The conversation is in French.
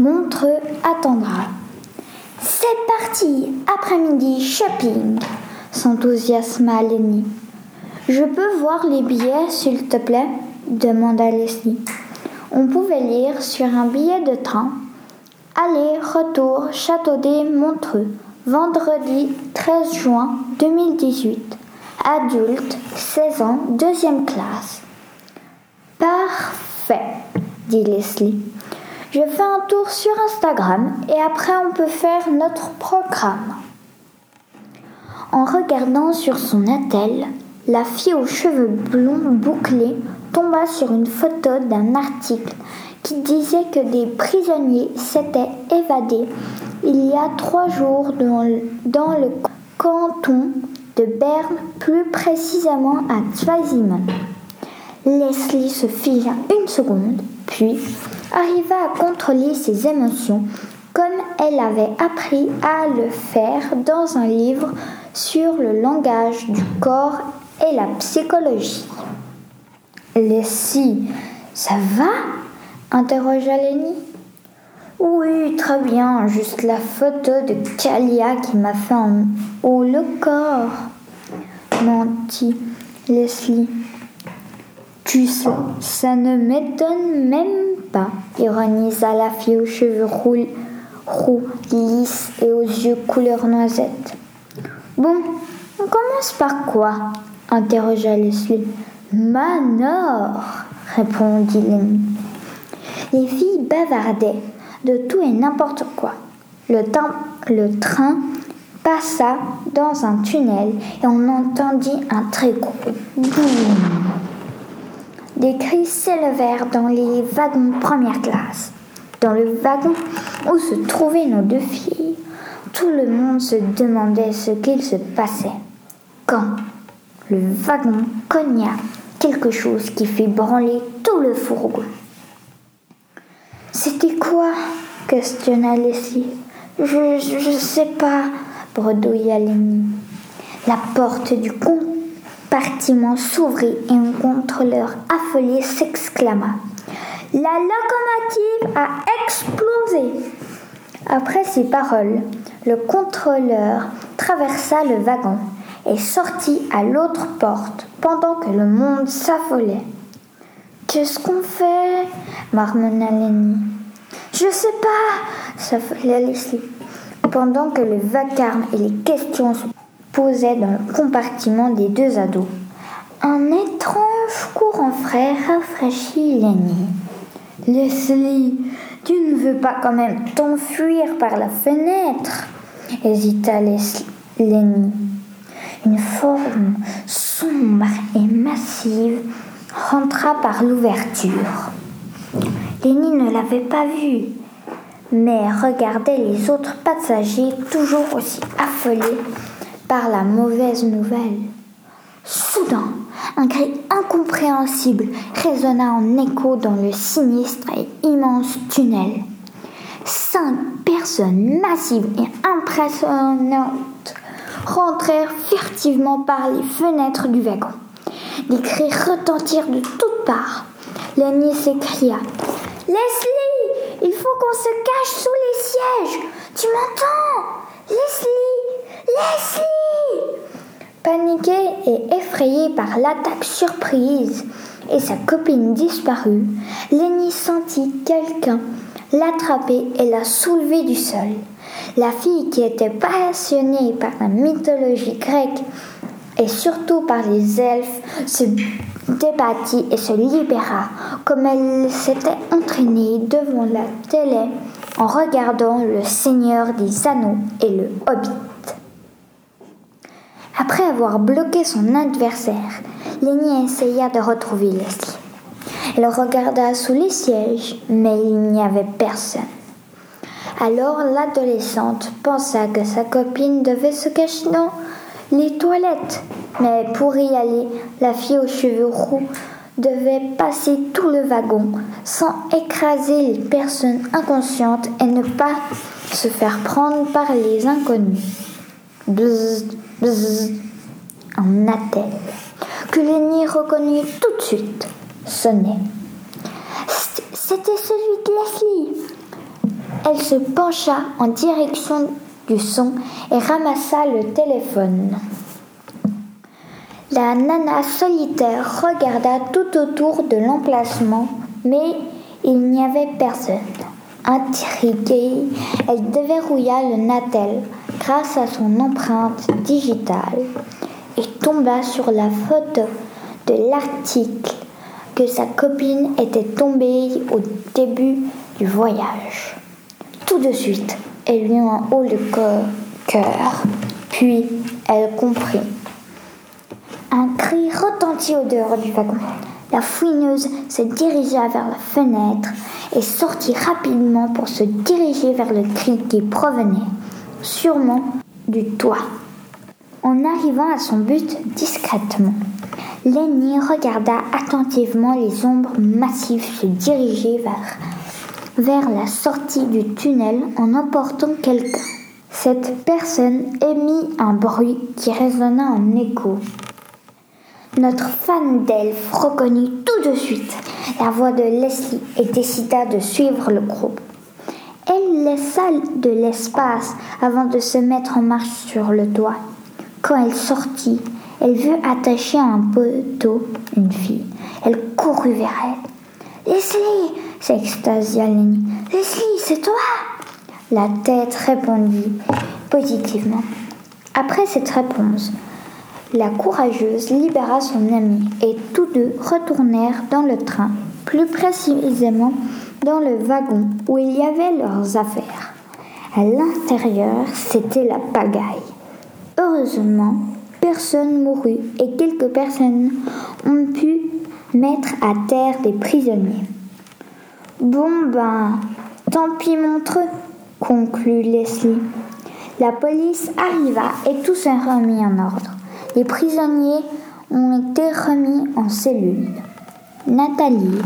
Montreux attendra. C'est parti, après-midi shopping, s'enthousiasma Lenny. Je peux voir les billets, s'il te plaît? demanda Leslie. On pouvait lire sur un billet de train Aller-retour Châteaudet Montreux, vendredi 13 juin 2018. Adulte, 16 ans, deuxième classe. Parfait, dit Leslie. Je fais un tour sur Instagram et après on peut faire notre programme. En regardant sur son attelle, la fille aux cheveux blonds bouclés tomba sur une photo d'un article qui disait que des prisonniers s'étaient évadés il y a trois jours dans le, dans le canton de Berne, plus précisément à Zweisimmen. Leslie se figea une seconde, puis arriva à contrôler ses émotions comme elle avait appris à le faire dans un livre sur le langage du corps et la psychologie. Leslie, ça va? interrogea Lenny. Oui, très bien, juste la photo de Kalia qui m'a fait en haut le corps, mentit Leslie. Tu sais, ça ne m'étonne même pas, ironisa la fille aux cheveux roux, roux, lisses et aux yeux couleur noisette. Bon, on commence par quoi? interrogea Leslie. Manor, répondit Lenny. Les filles bavardaient de tout et n'importe quoi. Le, le train passa dans un tunnel et on entendit un très gros boum. Des cris s'élevèrent dans les wagons première classe. Dans le wagon où se trouvaient nos deux filles, tout le monde se demandait ce qu'il se passait. Quand le wagon cogna quelque chose qui fit branler tout le fourgon. C'était quoi? questionna Leslie. Je, je sais pas, bredouilla Lenny. La porte du compartiment s'ouvrit et un contrôleur affolé s'exclama. La locomotive a explosé. Après ces paroles, le contrôleur traversa le wagon et sortit à l'autre porte pendant que le monde s'affolait. Qu'est-ce qu'on fait marmonna Lenny? Je sais pas, s'affolait Leslie. Pendant que le vacarme et les questions se posaient dans le compartiment des deux ados, un étrange courant frais rafraîchit Lenny. Leslie, tu ne veux pas quand même t'enfuir par la fenêtre? hésita Lenny. Une forme sombre et massive rentra par l'ouverture. Lenny ne l'avait pas vue, mais regardait les autres passagers toujours aussi affolés par la mauvaise nouvelle. Soudain, un cri incompréhensible résonna en écho dans le sinistre et immense tunnel. Cinq personnes massives et impressionnantes rentrèrent furtivement par les fenêtres du wagon. Des cris retentirent de toutes parts. Lenny s'écria Leslie, il faut qu'on se cache sous les sièges. Tu m'entends? Leslie Leslie Paniquée et effrayée par l'attaque surprise et sa copine disparue, Lenny sentit quelqu'un l'attraper et la soulever du sol. La fille qui était passionnée par la mythologie grecque et surtout par les elfes se débattit et se libéra comme elle s'était entraînée devant la télé en regardant le Seigneur des Anneaux et le Hobbit. Après avoir bloqué son adversaire, Lenny essaya de retrouver Leslie. Elle regarda sous les sièges, mais il n'y avait personne. Alors l'adolescente pensa que sa copine devait se cacher dans les toilettes. Mais pour y aller, la fille aux cheveux roux devait passer tout le wagon sans écraser les personnes inconscientes et ne pas se faire prendre par les inconnus. Bzz, un attelle que Lenny reconnut tout de suite sonnait. C'était celui de Leslie. Elle se pencha en direction du son et ramassa le téléphone. La nana solitaire regarda tout autour de l'emplacement, mais il n'y avait personne. Intriguée, elle déverrouilla le Natel grâce à son empreinte digitale et tomba sur la photo de l'article que sa copine était tombée au début du voyage. Tout de suite, elle eut un haut de cœur, puis elle comprit. Un cri retentit au dehors du wagon. La fouineuse se dirigea vers la fenêtre et sortit rapidement pour se diriger vers le cri qui provenait, sûrement, du toit. En arrivant à son but discrètement, Lenny regarda attentivement les ombres massives se diriger vers, la sortie du tunnel en emportant quelqu'un. Cette personne émit un bruit qui résonna en écho. Notre fan d'elfe reconnut tout de suite la voix de Leslie et décida de suivre le groupe. Elle laissa de l'espace avant de se mettre en marche sur le toit. Quand elle sortit, elle vit attachée à un poteau une fille. Elle courut vers elle. Leslie s'extasia Lenny. Leslie, c'est toi La tête répondit positivement. Après cette réponse, la courageuse libéra son amie et tous deux retournèrent dans le train, plus précisément dans le wagon où il y avait leurs affaires. À l'intérieur, c'était la pagaille. Heureusement, personne mourut et quelques personnes ont pu mettre à terre des prisonniers. Bon ben, tant pis montre, conclut Leslie. La police arriva et tout s'est remis en ordre. Les prisonniers ont été remis en cellule. Nathalie